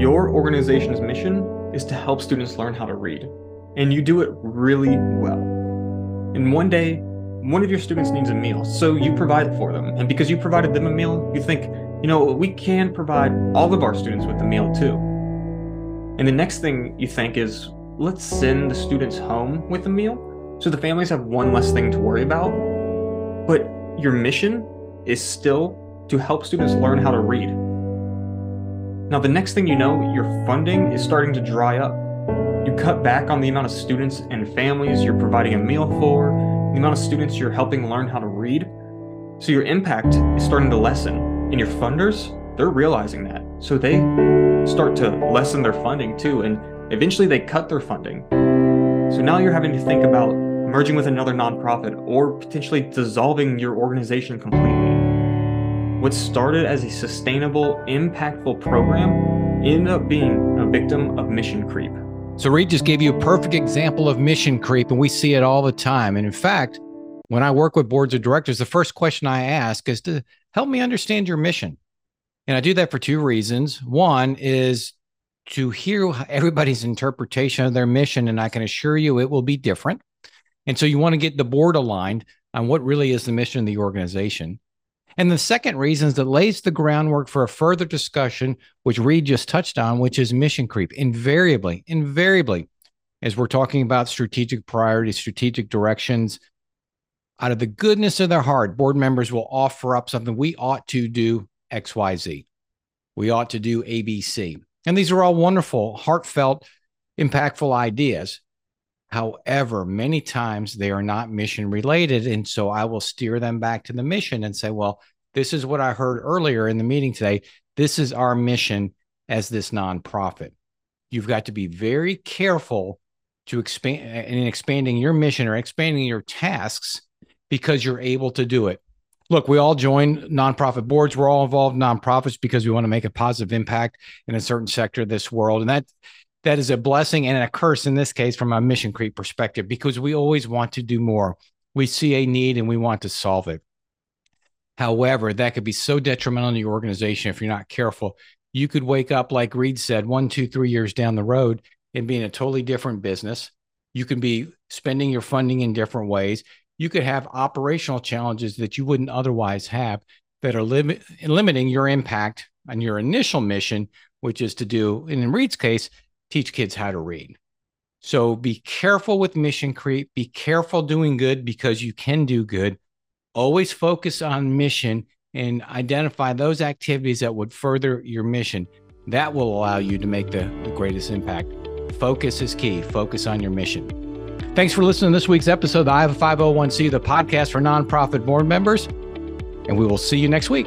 Your organization's mission is to help students learn how to read, and you do it really well. And one day, one of your students needs a meal, so you provide it for them. And because you provided them a meal, you think, you know, we can provide all of our students with a meal too. And the next thing you think is, let's send the students home with a meal so the families have one less thing to worry about. But your mission is still to help students learn how to read. Now, the next thing you know, your funding is starting to dry up. You cut back on the amount of students and families you're providing a meal for, the amount of students you're helping learn how to read. So your impact is starting to lessen. And your funders, they're realizing that. So they start to lessen their funding too. And eventually they cut their funding. So now you're having to think about merging with another nonprofit or potentially dissolving your organization completely. What started as a sustainable, impactful program ended up being a victim of mission creep. So, Reed just gave you a perfect example of mission creep, and we see it all the time. And in fact, when I work with boards of directors, the first question I ask is to help me understand your mission. And I do that for two reasons. One is to hear everybody's interpretation of their mission, and I can assure you it will be different. And so you want to get the board aligned on what really is the mission of the organization. And the second reason is that lays the groundwork for a further discussion, which Reed just touched on, which is mission creep. Invariably, invariably, as we're talking about strategic priorities, strategic directions, out of the goodness of their heart, board members will offer up something we ought to do XYZ. We ought to do ABC. And these are all wonderful, heartfelt, impactful ideas. However, many times they are not mission related. And so I will steer them back to the mission and say, well, this is what I heard earlier in the meeting today. This is our mission as this nonprofit. You've got to be very careful to expand in expanding your mission or expanding your tasks because you're able to do it. Look, we all join nonprofit boards. We're all involved in nonprofits because we want to make a positive impact in a certain sector of this world. And that that is a blessing and a curse in this case from a mission creep perspective because we always want to do more. We see a need and we want to solve it. However, that could be so detrimental to your organization if you're not careful. You could wake up, like Reed said, one, two, three years down the road and be in a totally different business. You can be spending your funding in different ways. You could have operational challenges that you wouldn't otherwise have that are lim- limiting your impact on your initial mission, which is to do, in Reed's case, teach kids how to read. So be careful with mission creep. Be careful doing good because you can do good. Always focus on mission and identify those activities that would further your mission. That will allow you to make the, the greatest impact. Focus is key. Focus on your mission. Thanks for listening to this week's episode of the I Have a 501c, the podcast for nonprofit board members. And we will see you next week.